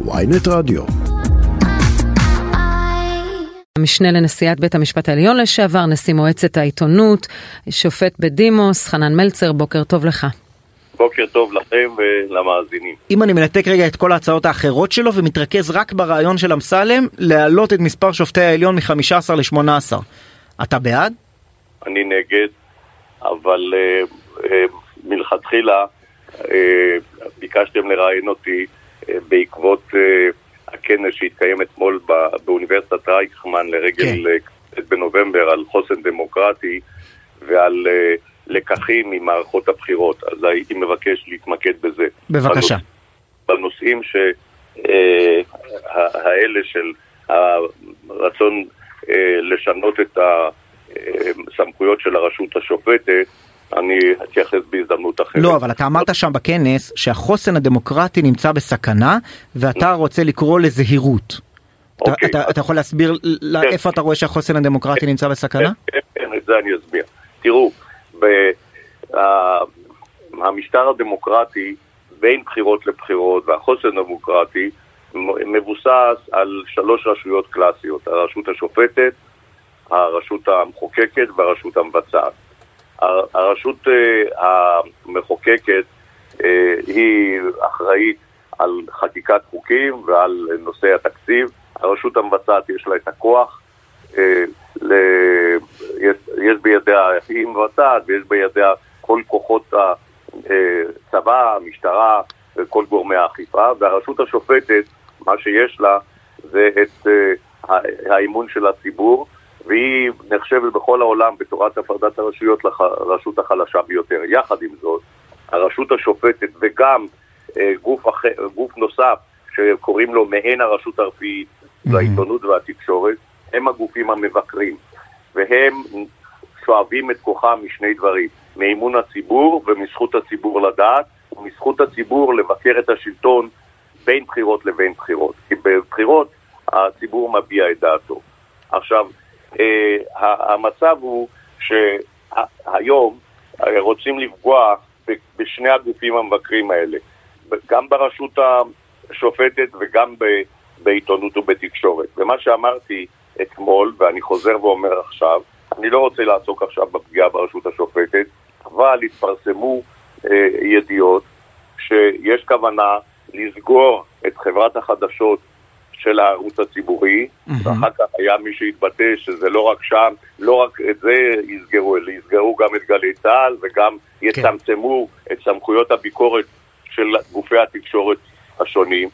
ויינט רדיו. המשנה לנשיאת בית המשפט העליון לשעבר, נשיא מועצת העיתונות, שופט בדימוס, חנן מלצר, בוקר טוב לך. בוקר טוב לכם ולמאזינים. אם אני מנתק רגע את כל ההצעות האחרות שלו ומתרכז רק ברעיון של אמסלם, להעלות את מספר שופטי העליון מ-15 ל-18. אתה בעד? אני נגד, אבל uh, uh, מלכתחילה uh, ביקשתם לראיין אותי בעקבות הכנס שהתקיים אתמול בא, באוניברסיטת רייכמן לרגל כן. uh, בנובמבר על חוסן דמוקרטי ועל uh, לקחים ממערכות הבחירות, אז הייתי מבקש להתמקד בזה. בבקשה. בנושאים ש... אה, האלה של הרצון אה, לשנות את הסמכויות של הרשות השופטת, אני אתייחס בהזדמנות אחרת. לא, אבל אתה אמרת שם בכנס שהחוסן הדמוקרטי נמצא בסכנה, ואתה רוצה לקרוא לזהירות. אוקיי. אתה, אתה, אתה יכול להסביר כן. איפה אתה רואה שהחוסן הדמוקרטי נמצא בסכנה? כן, כן, את זה אני אסביר. תראו, המשטר הדמוקרטי בין בחירות לבחירות והחוסן הדמוקרטי מבוסס על שלוש רשויות קלאסיות, הרשות השופטת, הרשות המחוקקת והרשות המבצעת. הרשות אה, המחוקקת אה, היא אחראית על חקיקת חוקים ועל נושא התקציב, הרשות המבצעת יש לה את הכוח אה, יש, בידיה, היא מבצעת ויש בידיה כל כוחות הצבא, המשטרה וכל גורמי האכיפה, והרשות השופטת, מה שיש לה זה את האמון של הציבור, והיא נחשבת בכל העולם בתורת הפרדת הרשויות לרשות החלשה ביותר. יחד עם זאת, הרשות השופטת וגם uh, גוף, אחר, גוף נוסף שקוראים לו מעין הרשות הרביעית, mm-hmm. העיתונות והתקשורת, הם הגופים המבקרים, והם שואבים את כוחם משני דברים, מאמון הציבור ומזכות הציבור לדעת, ומזכות הציבור לבקר את השלטון בין בחירות לבין בחירות. כי בבחירות הציבור מביע את דעתו. עכשיו, אה, המצב הוא שהיום רוצים לפגוע בשני הגופים המבקרים האלה, גם ברשות השופטת וגם בעיתונות ובתקשורת. ומה שאמרתי אתמול, ואני חוזר ואומר עכשיו, אני לא רוצה לעסוק עכשיו בפגיעה ברשות השופטת, אבל התפרסמו אה, ידיעות שיש כוונה לסגור את חברת החדשות של הערוץ הציבורי, mm-hmm. ואחר כך היה מי שהתבטא שזה לא רק שם, לא רק את זה יסגרו, אלא יסגרו גם את גלי צה"ל וגם כן. יצמצמו את סמכויות הביקורת של גופי התקשורת השונים.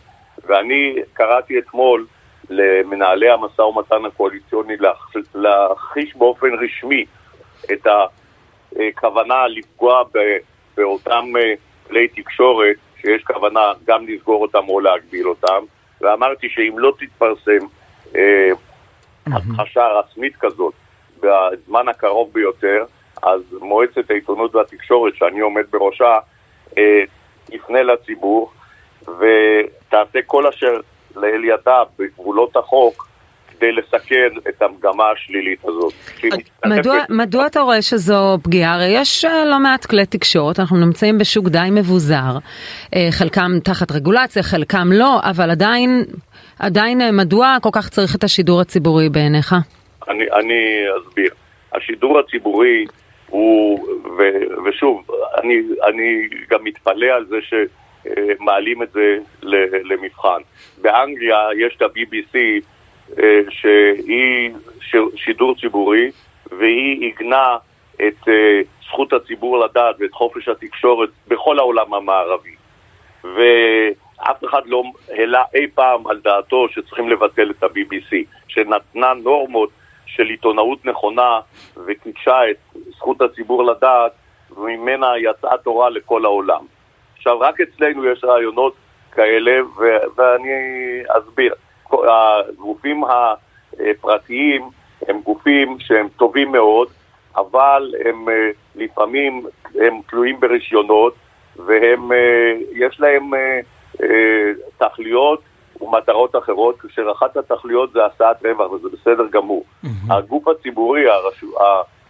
ואני קראתי אתמול למנהלי המשא ומתן הקואליציוני להכחיש באופן רשמי את הכוונה לפגוע באותם אה, כלי תקשורת שיש כוונה גם לסגור אותם או להגביל אותם, ואמרתי שאם לא תתפרסם אה, הכחשה רשמית כזאת בזמן הקרוב ביותר, אז מועצת העיתונות והתקשורת, שאני עומד בראשה, אה, תפנה לציבור ותעשה כל אשר לאל ידה בגבולות החוק כדי לסכן את המגמה השלילית הזאת. מדוע, מדוע אתה רואה שזו פגיעה? הרי יש אה, לא מעט כלי תקשורת, אנחנו נמצאים בשוק די מבוזר, אה, חלקם תחת רגולציה, חלקם לא, אבל עדיין, עדיין אה, מדוע כל כך צריך את השידור הציבורי בעיניך? אני, אני אסביר. השידור הציבורי הוא, ו, ושוב, אני, אני גם מתפלא על זה ש... מעלים את זה למבחן. באנגליה יש את ה-BBC אה, שהיא שידור ציבורי והיא עיגנה את אה, זכות הציבור לדעת ואת חופש התקשורת בכל העולם המערבי. ואף אחד לא העלה אי פעם על דעתו שצריכים לבטל את ה-BBC, שנתנה נורמות של עיתונאות נכונה וקידשה את זכות הציבור לדעת, וממנה יצאה תורה לכל העולם. עכשיו, רק אצלנו יש רעיונות כאלה, ו- ואני אסביר. הגופים הפרטיים הם גופים שהם טובים מאוד, אבל הם אה, לפעמים הם תלויים ברישיונות, והם, אה, יש להם אה, תכליות ומטרות אחרות, כאשר אחת התכליות זה הסעת רווח, וזה בסדר גמור. Mm-hmm. הגוף הציבורי, הרשו,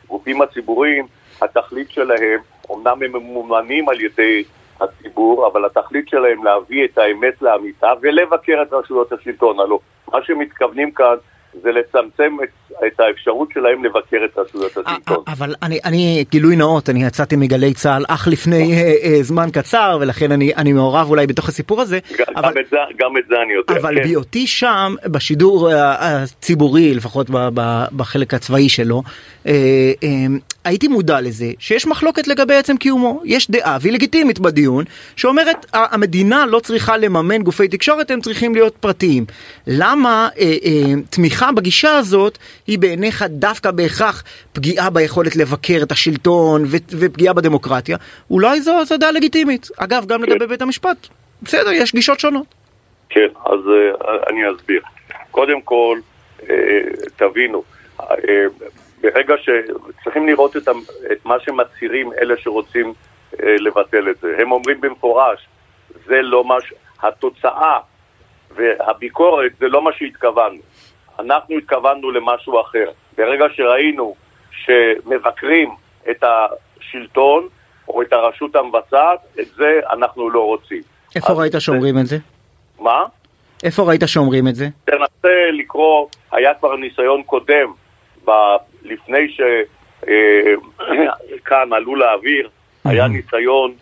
הגופים הציבוריים, התכלית שלהם, אמנם הם ממומנים על ידי הציבור, אבל התכלית שלהם להביא את האמת לאמיתה ולבקר את רשויות השלטון. הלוא מה שמתכוונים כאן זה לצמצם את, את האפשרות שלהם לבקר את רשויות אה, השלטון. אבל אני, אני, גילוי נאות, אני יצאתי מגלי צה"ל אך לפני אה, אה, זמן קצר, ולכן אני, אני מעורב אולי בתוך הסיפור הזה. גם, אבל, גם, את זה, גם את זה אני יודע. אבל כן. בהיותי שם, בשידור אה, הציבורי, לפחות ב- ב- בחלק הצבאי שלו, אה, אה, הייתי מודע לזה שיש מחלוקת לגבי עצם קיומו. יש דעה, והיא לגיטימית בדיון, שאומרת המדינה לא צריכה לממן גופי תקשורת, הם צריכים להיות פרטיים. למה אה, אה, תמיכה בגישה הזאת היא בעיניך דווקא בהכרח פגיעה ביכולת לבקר את השלטון ו- ופגיעה בדמוקרטיה? אולי זו, זו דעה לגיטימית. אגב, גם כן. לגבי בית המשפט. בסדר, יש גישות שונות. כן, אז uh, אני אסביר. קודם כל, uh, תבינו, uh, ברגע שצריכים לראות את, את מה שמצהירים אלה שרוצים לבטל את זה. הם אומרים במפורש, זה לא מה ש... התוצאה והביקורת זה לא מה שהתכוונו. אנחנו התכוונו למשהו אחר. ברגע שראינו שמבקרים את השלטון או את הרשות המבצעת, את זה אנחנו לא רוצים. איפה ראית זה- שאומרים את זה? מה? איפה ראית שאומרים את זה? תנסה לקרוא, היה כבר ניסיון קודם, ב, לפני שכאן עלו לאוויר, היה ניסיון...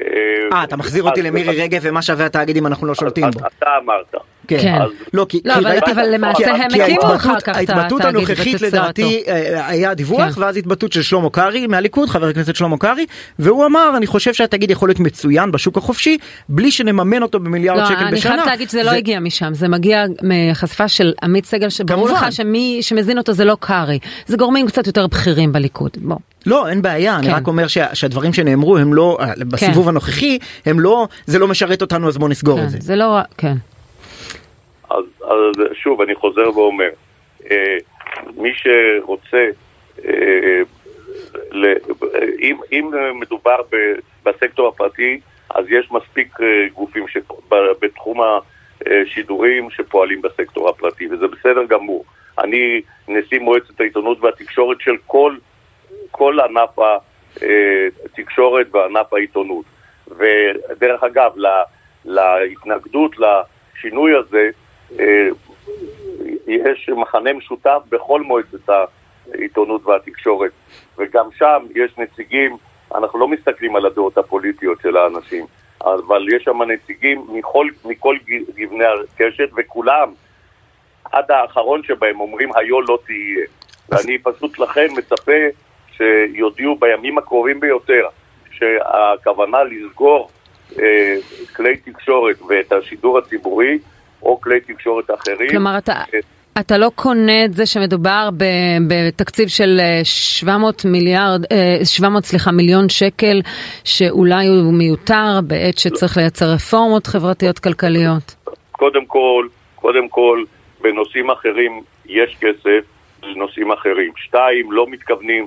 אה, אתה מחזיר אותי למירי רגב ומה שווה התאגיד אם אנחנו לא שולטים בו. אתה אמרת. כן. אז- לא, כי לא, כי אבל- ראיתי- אבל למעשה כי- הם הקימו ההתבטאות- אחר כך את ההתבטאות התאגיד הנוכחית ותצורתו. לדעתי אה, היה דיווח כן. ואז התבטאות של שלמה קרעי מהליכוד, חבר הכנסת שלמה קרעי, והוא אמר אני חושב שהתאגיד יכול להיות מצוין בשוק החופשי בלי שנממן אותו במיליארד לא, שקל בשנה. אני חייבת להגיד שזה לא הגיע משם, זה מגיע מחשיפה של עמית סגל, שברור. לך שמי שמזין אותו זה לא קרעי, זה גורמים קצת יותר בכירים בליכוד, בוא. לא, אין בעיה, אני כן. רק אומר שה- שהדברים שנאמרו הם לא, אה, בסיבוב הנוכחי, הם לא, זה לא משרת אותנו אז בוא נסגור כן, את זה. זה לא, כן. אז, אז שוב, אני חוזר ואומר, אה, מי שרוצה, אה, ל, אם, אם מדובר ב, בסקטור הפרטי, אז יש מספיק אה, גופים ש, בתחום השידורים שפועלים בסקטור הפרטי, וזה בסדר גמור. אני נשיא מועצת העיתונות והתקשורת של כל, כל ענף התקשורת וענף העיתונות. ודרך אגב, לה, להתנגדות לשינוי הזה, אה, יש מחנה משותף בכל מועצת העיתונות והתקשורת, וגם שם יש נציגים, אנחנו לא מסתכלים על הדעות הפוליטיות של האנשים, אבל יש שם נציגים מכל, מכל גבני הקשת, וכולם, עד האחרון שבהם אומרים היו לא תהיה. ואני פשוט לכן מצפה שיודיעו בימים הקרובים ביותר שהכוונה לסגור אה, כלי תקשורת ואת השידור הציבורי או כלי תקשורת אחרים. כלומר, אתה, אה, אתה לא קונה את זה שמדובר בתקציב של אה, 700 מיליארד, אה, 700 סליחה, מיליון שקל, שאולי הוא מיותר בעת שצריך לייצר רפורמות חברתיות כלכליות. קודם כל, קודם כל, בנושאים אחרים יש כסף לנושאים אחרים. שתיים, לא מתכוונים,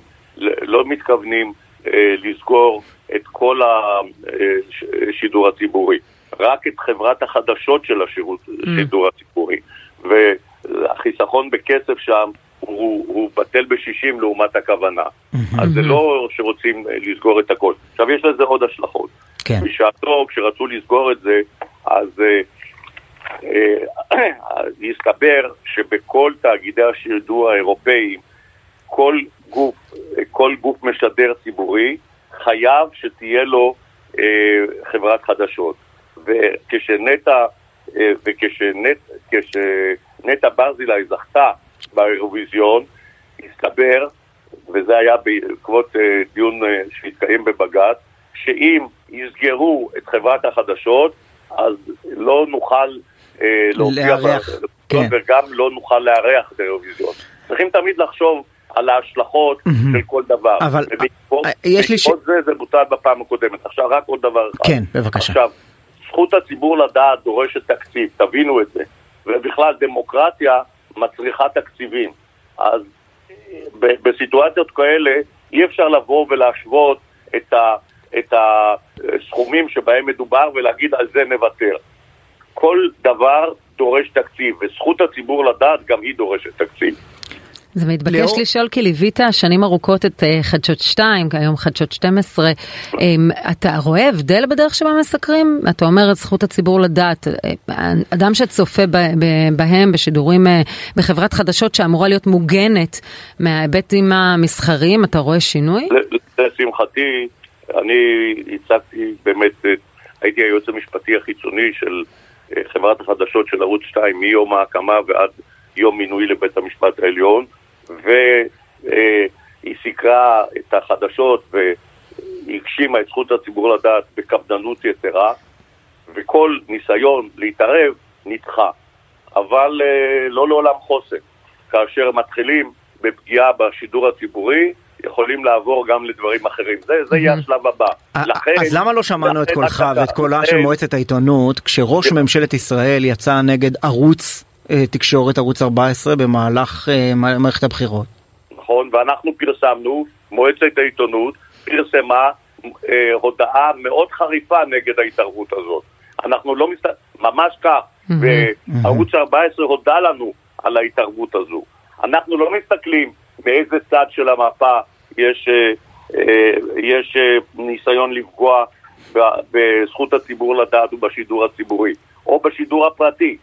לא מתכוונים אה, לסגור את כל השידור הציבורי, רק את חברת החדשות של השירות, השידור הציבורי. והחיסכון בכסף שם הוא, הוא בטל בשישים לעומת הכוונה. אז זה לא שרוצים אה, לסגור את הכל. עכשיו, יש לזה עוד השלכות. כן. בשעתו, כשרצו לסגור את זה, אז אה, אה, הסתבר שבכל תאגידי השידור האירופאיים, כל גוף, כל גוף משדר ציבורי חייב שתהיה לו אה, חברת חדשות. וכשנטע אה, וכשנטע ברזילי זכתה באירוויזיון, הסתבר, וזה היה בעקבות אה, דיון אה, שהתקיים בבג"ץ, שאם יסגרו את חברת החדשות, אז לא נוכל אה, להופיע, לארח, ב- כן. וגם לא נוכל לארח את האירוויזיון. צריכים תמיד לחשוב על ההשלכות של כל דבר. אבל, ובעקבות יש לי ש- זה, זה בוטל בפעם הקודמת. עכשיו רק עוד דבר אחד. כן, בבקשה. עכשיו, זכות הציבור לדעת דורשת תקציב, תבינו את זה. ובכלל, דמוקרטיה מצריכה תקציבים. אז בסיטואציות כאלה אי אפשר לבוא ולהשוות את, ה, את הסכומים שבהם מדובר ולהגיד על זה נוותר. כל דבר דורש תקציב, וזכות הציבור לדעת גם היא דורשת תקציב. זה מתבקש לאור... לשאול כי ליווית שנים ארוכות את uh, חדשות 2, כיום חדשות 12. Um, אתה רואה הבדל בדרך שבה מסקרים? אתה אומר את זכות הציבור לדעת. אה, אדם שצופה בהם בשידורים uh, בחברת חדשות שאמורה להיות מוגנת מההיבטים המסחריים, אתה רואה שינוי? לשמחתי, אני הצגתי באמת, הייתי היועץ המשפטי החיצוני של חברת החדשות של ערוץ 2 מיום ההקמה ועד יום מינוי לבית המשפט העליון. והיא סיקרה את החדשות והגשימה את זכות הציבור לדעת בקפדנות יתרה, וכל ניסיון להתערב נדחה. אבל אה, לא לעולם חוסן. כאשר מתחילים בפגיעה בשידור הציבורי, יכולים לעבור גם לדברים אחרים. זה, זה יהיה השלב הבא. לכן... אז למה לא שמענו את קולך ואת קולה של מועצת העיתונות כשראש. ממשלת ישראל יצא נגד ערוץ תקשורת ערוץ 14 במהלך אה, מערכת הבחירות. נכון, ואנחנו פרסמנו, מועצת העיתונות פרסמה אה, הודעה מאוד חריפה נגד ההתערבות הזאת. אנחנו לא מסת... ממש כך, וערוץ 14 הודה לנו על ההתערבות הזו. אנחנו לא מסתכלים מאיזה צד של המפה יש, אה, אה, יש אה, ניסיון לפגוע בזכות הציבור לדעת ובשידור הציבורי, או בשידור הפרטי.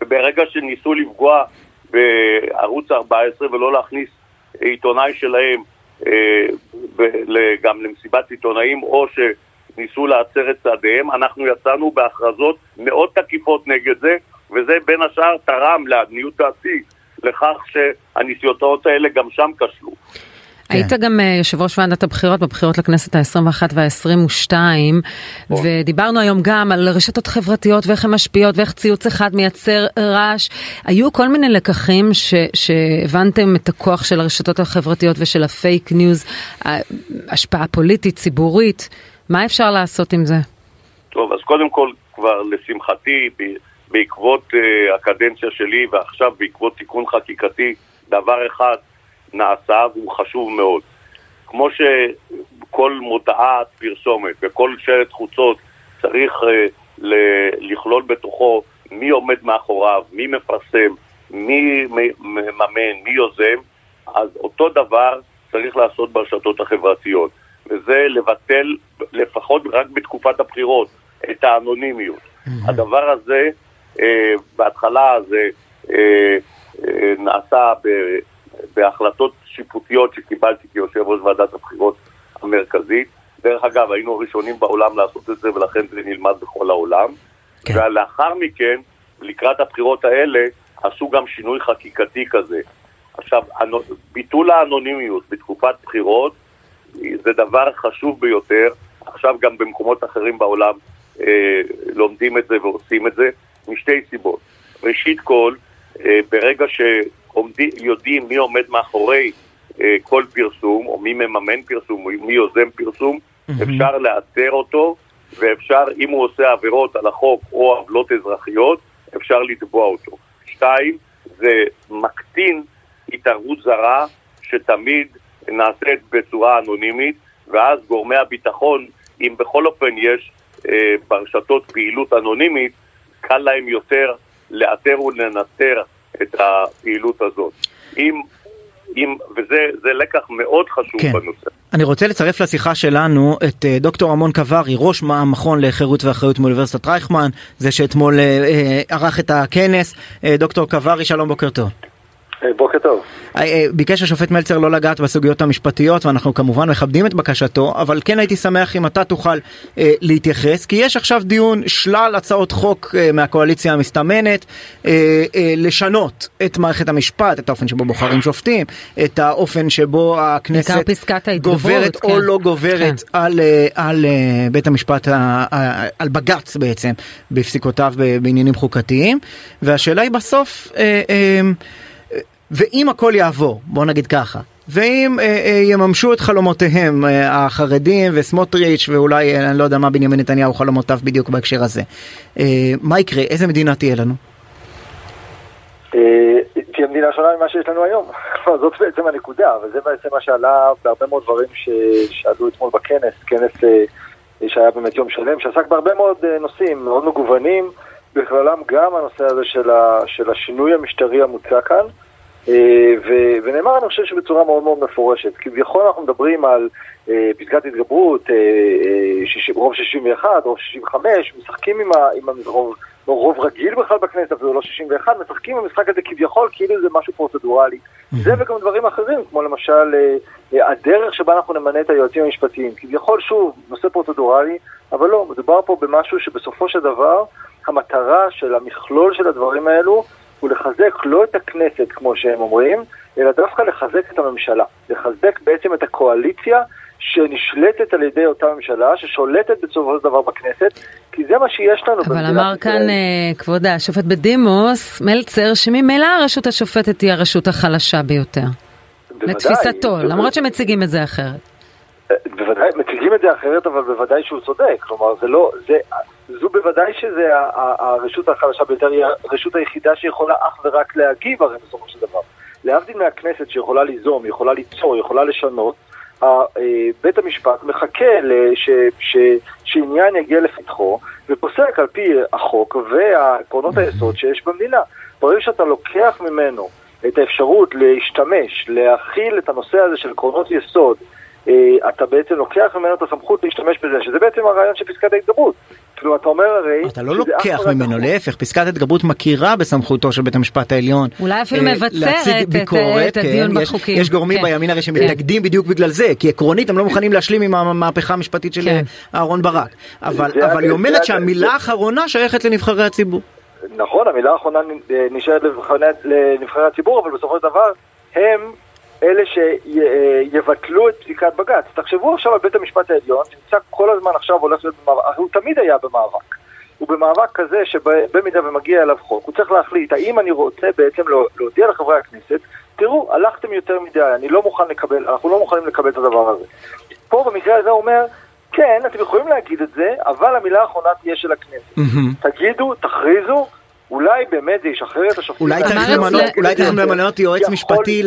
וברגע שניסו לפגוע בערוץ 14 ולא להכניס עיתונאי שלהם אה, גם למסיבת עיתונאים, או שניסו להצר את צעדיהם, אנחנו יצאנו בהכרזות מאוד תקיפות נגד זה, וזה בין השאר תרם לעניות דעתי לכך שהניסיונות האלה גם שם כשלו. כן. היית גם אה, יושב ראש ועדת הבחירות בבחירות לכנסת ה-21 וה-22, ודיברנו היום גם על רשתות חברתיות ואיך הן משפיעות ואיך ציוץ אחד מייצר רעש. היו כל מיני לקחים ש, שהבנתם את הכוח של הרשתות החברתיות ושל הפייק ניוז, השפעה פוליטית, ציבורית, מה אפשר לעשות עם זה? טוב, אז קודם כל, כבר לשמחתי, בעקבות uh, הקדנציה שלי ועכשיו בעקבות תיקון חקיקתי, דבר אחד נעשה והוא חשוב מאוד. כמו שכל מודעת פרסומת וכל שלט חוצות צריך ל- לכלול בתוכו מי עומד מאחוריו, מי מפרסם, מי מממן, מי יוזם, אז אותו דבר צריך לעשות ברשתות החברתיות, וזה לבטל לפחות רק בתקופת הבחירות את האנונימיות. Mm-hmm. הדבר הזה, אה, בהתחלה זה אה, אה, נעשה ב, בהחלטות שיפוטיות שקיבלתי כיושב ראש ועדת הבחירות המרכזית. דרך אגב, היינו הראשונים בעולם לעשות את זה ולכן זה נלמד בכל העולם. כן. ולאחר מכן, לקראת הבחירות האלה, עשו גם שינוי חקיקתי כזה. עכשיו, ביטול האנונימיות בתקופת בחירות זה דבר חשוב ביותר. עכשיו גם במקומות אחרים בעולם אה, לומדים את זה ועושים את זה, משתי סיבות. ראשית כל, אה, ברגע ש... עומדים, יודעים מי עומד מאחורי אה, כל פרסום, או מי מממן פרסום, או מי יוזם פרסום, mm-hmm. אפשר לאתר אותו, ואפשר, אם הוא עושה עבירות על החוק או עוולות אזרחיות, אפשר לתבוע אותו. שתיים, זה מקטין התערבות זרה שתמיד נעשית בצורה אנונימית, ואז גורמי הביטחון, אם בכל אופן יש אה, ברשתות פעילות אנונימית, קל להם יותר לאתר ולנטר את הפעילות הזאת. אם, אם, וזה לקח מאוד חשוב כן. בנושא. אני רוצה לצרף לשיחה שלנו את אה, דוקטור המון קברי, ראש המכון לחירות ואחריות מאוניברסיטת רייכמן, זה שאתמול אה, אה, ערך את הכנס. דוקטור קברי, שלום, בוקר טוב. אה, בוקר טוב. אה, אה, ביקש השופט מלצר לא לגעת בסוגיות המשפטיות ואנחנו כמובן מכבדים את בקשתו אבל כן הייתי שמח אם אתה תוכל אה, להתייחס כי יש עכשיו דיון שלל הצעות חוק אה, מהקואליציה המסתמנת אה, אה, לשנות את מערכת המשפט את האופן שבו בוחרים שופטים את האופן שבו הכנסת גוברת כן. או לא גוברת כן. על, על, על בית המשפט על בג"ץ בעצם בפסיקותיו בעניינים חוקתיים והשאלה היא בסוף אה, אה, ואם הכל יעבור, בוא נגיד ככה, ואם אה, אה, יממשו את חלומותיהם אה, החרדים וסמוטריץ' ואולי אה, אני לא יודע מה בנימין נתניהו חלומותיו בדיוק בהקשר הזה, אה, מה יקרה? איזה מדינה תהיה לנו? אה, תהיה מדינה שונה ממה שיש לנו היום. זאת בעצם הנקודה, וזה בעצם מה שעלה בהרבה מאוד דברים שעלו אתמול בכנס, כנס אה, שהיה באמת יום שלם, שעסק בהרבה מאוד נושאים מאוד מגוונים, בכללם גם הנושא הזה של השינוי המשטרי המוצע כאן. ונאמר, אני חושב שבצורה מאוד מאוד מפורשת. כביכול אנחנו מדברים על פסקת התגברות, רוב 61, רוב 65, משחקים עם, ה, עם הרוב, לא רוב רגיל בכלל בכנסת, אפילו לא 61, משחקים במשחק הזה כביכול כאילו זה משהו פרוצדורלי. זה וגם דברים אחרים, כמו למשל הדרך שבה אנחנו נמנה את היועצים המשפטיים. כביכול, שוב, נושא פרוצדורלי, אבל לא, מדובר פה במשהו שבסופו של דבר, המטרה של המכלול של הדברים האלו הוא לחזק לא את הכנסת, כמו שהם אומרים, אלא דווקא לחזק את הממשלה. לחזק בעצם את הקואליציה שנשלטת על ידי אותה ממשלה, ששולטת בסופו של דבר בכנסת, כי זה מה שיש לנו אבל אמר כאן uh, כבוד השופט בדימוס, מלצר, שממילא הרשות השופטת היא הרשות החלשה ביותר. בוודאי. לתפיסתו, למרות שמציגים את זה אחרת. בוודאי, מציגים את זה אחרת, אבל בוודאי שהוא צודק. כלומר, זה לא, זה, זו בוודאי שזה הרשות החלשה ביותר, היא הרשות היחידה שיכולה אך ורק להגיב הרי בסופו של דבר. להבדיל מהכנסת שיכולה ליזום, יכולה ליצור, יכולה לשנות, בית המשפט מחכה לש, ש, שעניין יגיע לפתחו ופוסק על פי החוק ועקרונות היסוד שיש במדינה. ברגע שאתה לוקח ממנו את האפשרות להשתמש, להכיל את הנושא הזה של עקרונות יסוד, אתה בעצם לוקח ממנו את הסמכות להשתמש בזה, שזה בעצם הרעיון של פסקת ההתגברות. כאילו אתה אומר הרי... אתה לא לוקח ממנו, להפך, פסקת התגברות מכירה בסמכותו של בית המשפט העליון. אולי אפילו מבצרת את הדיון בחוקים. יש גורמים בימין הרי שמתנגדים בדיוק בגלל זה, כי עקרונית הם לא מוכנים להשלים עם המהפכה המשפטית של אהרן ברק. אבל היא אומרת שהמילה האחרונה שייכת לנבחרי הציבור. נכון, המילה האחרונה נשארת לנבחרי הציבור, אבל בסופו של דבר הם אלה שיבטלו את פסיקת בג"ץ. תחשבו עכשיו על בית המשפט העליון, שנמצא כל הזמן עכשיו הולך להיות במאבק, הוא תמיד היה במאבק. הוא במאבק כזה שבמידה ומגיע אליו חוק, הוא צריך להחליט האם אני רוצה בעצם להודיע לחברי הכנסת, תראו, הלכתם יותר מדי, אני לא מוכן לקבל, אנחנו לא מוכנים לקבל את הדבר הזה. פה במקרה הזה הוא אומר, כן, אתם יכולים להגיד את זה, אבל המילה האחרונה תהיה של הכנסת. תגידו, תכריזו, אולי באמת זה ישחרר את השופטים. אולי צריך למנות, אולי צריך למנות יועץ משפטי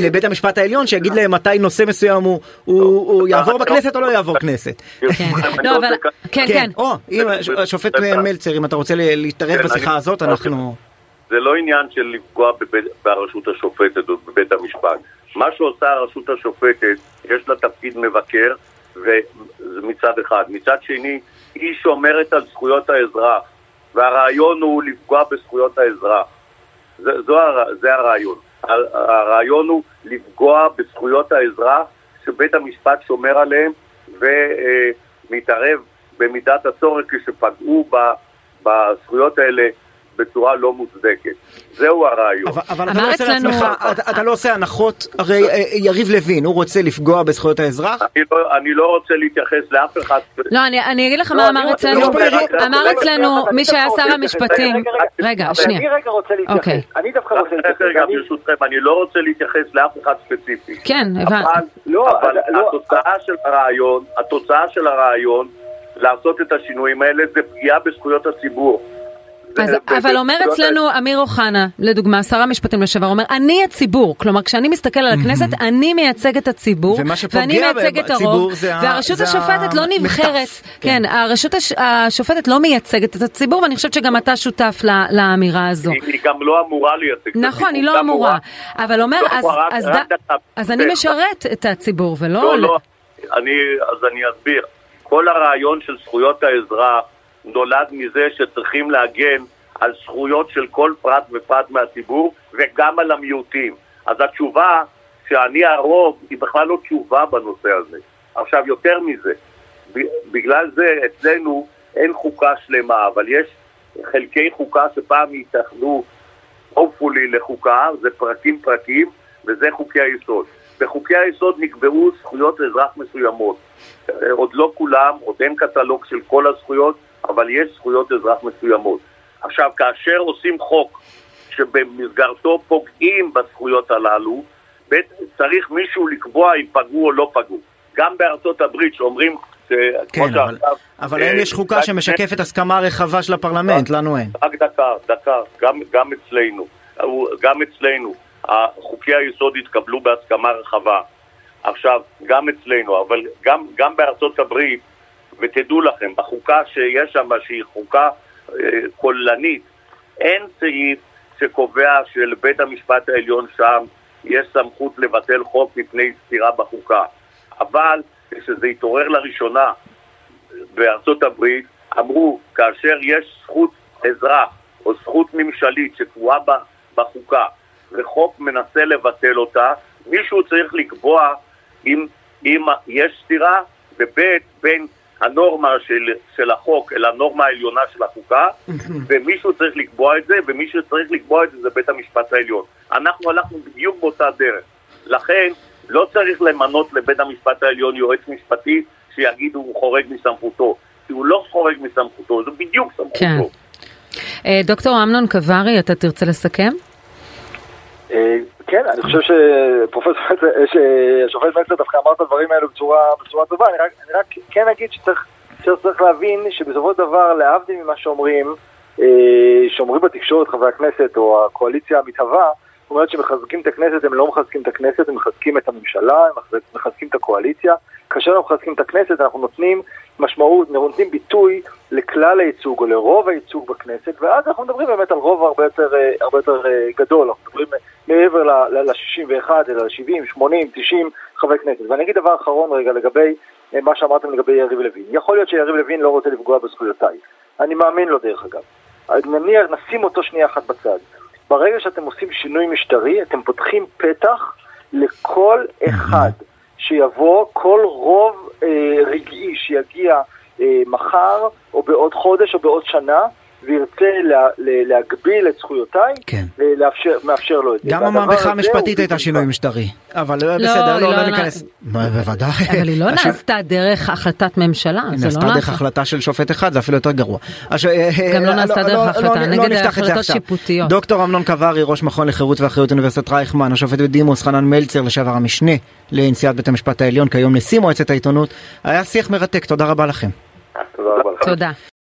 לבית המשפט העליון שיגיד להם מתי נושא מסוים הוא יעבור בכנסת או לא יעבור כנסת. כן, כן. או, השופט מלצר, אם אתה רוצה להתערב בשיחה הזאת, אנחנו... זה לא עניין של לפגוע ברשות השופטת או בבית המשפט. מה שעושה הרשות השופטת, יש לה תפקיד מבקר, מצד אחד. מצד שני, היא שומרת על זכויות האזרח. והרעיון הוא לפגוע בזכויות האזרח. זה, זו, זה הרעיון. הרעיון הוא לפגוע בזכויות האזרח שבית המשפט שומר עליהם ומתערב במידת הצורך כשפגעו בזכויות האלה בצורה לא מוצדקת. זהו הרעיון. אבל, אבל אתה לא עושה לעצמך, אתה, אתה לא עושה הנחות, הרי אה, יריב לוין, הוא רוצה לפגוע בזכויות האזרח? אני לא, אני לא רוצה להתייחס לאף אחד. לא, אני, אני אגיד לך מה אמר אצלנו, אמר אצלנו מי שהיה שר המשפטים, רגע, שנייה. אני רגע רוצה להתייחס, אני דווקא רוצה להתייחס. רגע, ברשותכם, אני לא רוצה להתייחס לאף אחד ספציפי. כן, הבנתי. אבל התוצאה של הרעיון, התוצאה של הרעיון לעשות את השינויים האלה זה פגיעה בזכויות הציבור. אז, אבל אומר אצלנו אמיר אוחנה, לדוגמה, שר המשפטים לשעבר, אומר, אני הציבור. כלומר, כשאני מסתכל על הכנסת, אני מייצג את הציבור, ואני מייצג את הרוב, והרשות השופטת לא נבחרת. כן, הרשות השופטת לא מייצגת את הציבור, ואני חושבת שגם אתה שותף לאמירה הזו. היא גם לא אמורה לייצג את הציבור. נכון, היא לא אמורה. אבל אומר, אז אני משרת את הציבור, ולא... לא, לא, אז אני אסביר. כל הרעיון של זכויות האזרח נולד מזה שצריכים להגן על זכויות של כל פרט ופרט מהציבור וגם על המיעוטים. אז התשובה שאני הרוב היא בכלל לא תשובה בנושא הזה. עכשיו, יותר מזה, בגלל זה אצלנו אין חוקה שלמה, אבל יש חלקי חוקה שפעם יתאחדו hopefully לחוקה, זה פרקים פרקים, וזה חוקי היסוד. בחוקי היסוד נקבעו זכויות אזרח מסוימות. עוד לא כולם, עוד אין קטלוג של כל הזכויות, אבל יש זכויות אזרח מסוימות. עכשיו, כאשר עושים חוק שבמסגרתו פוגעים בזכויות הללו, צריך מישהו לקבוע אם פגעו או לא פגעו. גם בארצות הברית שאומרים... כן, אבל, אבל האם יש חוקה שמשקפת הסכמה רחבה של הפרלמנט? לנו אין. רק דקה, דקה, גם, גם אצלנו, גם אצלנו, חוקי היסוד התקבלו בהסכמה רחבה. עכשיו, גם אצלנו, אבל גם, גם בארצות הברית ותדעו לכם, בחוקה שיש שם, שהיא חוקה אה, כוללנית, אין סעיף שקובע שלבית המשפט העליון שם יש סמכות לבטל חוק מפני סתירה בחוקה. אבל כשזה התעורר לראשונה בארצות הברית, אמרו, כאשר יש זכות אזרח או זכות ממשלית שקבועה בחוקה וחוק מנסה לבטל אותה, מישהו צריך לקבוע אם, אם יש סתירה, וב' בין הנורמה של, של החוק אל הנורמה העליונה של החוקה, ומישהו צריך לקבוע את זה, ומי שצריך לקבוע את זה זה בית המשפט העליון. אנחנו הלכנו בדיוק באותה דרך. לכן, לא צריך למנות לבית המשפט העליון יועץ משפטי שיגיד הוא חורג מסמכותו. כי הוא לא חורג מסמכותו, זה בדיוק סמכותו. כן. דוקטור אמנון קברי, אתה תרצה לסכם? אה, כן, אני חושב שפרופסור, שהשופט מקלר דווקא אמר את הדברים האלו בצורה, טובה, אני רק, כן אגיד שצריך להבין שבסופו של דבר, להבדיל ממה שאומרים, אה, שאומרים בתקשורת חברי הכנסת או הקואליציה המתהווה, זאת אומרת שמחזקים את הכנסת, הם לא מחזקים את הכנסת, הם מחזקים את הממשלה, הם מחזקים את הקואליציה. כאשר אנחנו מחזקים את הכנסת, אנחנו נותנים משמעות, נותנים ביטוי לכלל הייצוג או לרוב הייצוג בכנסת, ואז אנחנו מדברים באמת על רוב הרבה יותר, אה, הרבה יותר אה, גדול, אנחנו מדברים מעבר ל-61, אלא ל-70, 80, 90 חברי כנסת. ואני אגיד דבר אחרון רגע לגבי אה, מה שאמרתם לגבי יריב לוין. יכול להיות שיריב לוין לא רוצה לפגוע בזכויותיי. אני מאמין לו דרך אגב. נניח, נשים אותו שנייה אחת בצד. ברגע שאתם עושים שינוי משטרי, אתם פותחים פתח לכל אחד שיבוא, כל רוב אה, רגעי שיגיע אה, מחר, או בעוד חודש, או בעוד שנה, וירצה לה, להגביל את זכויותיי, כן. לאפשר, מאפשר לו את זה. גם המהפכה המשפטית הייתה שינוי משטרי, אבל לא, בסדר, לא, לא, לא ניכנס. בוודאי. אבל היא לא נעשתה דרך החלטת ממשלה, היא נעשתה דרך החלטה של שופט אחד, זה אפילו יותר גרוע. גם לא נעשתה דרך החלטה, נגד החלטות שיפוטיות. דוקטור אמנון קברי, ראש מכון לחירות ואחריות אוניברסיטת רייכמן, השופט בדימוס חנן מלצר, לשעבר המשנה לנשיאת בית המשפט העליון, כיום נשיא מועצת העיתונות, היה שיח מרתק, תודה רבה לכם. תודה רבה לכם. תודה.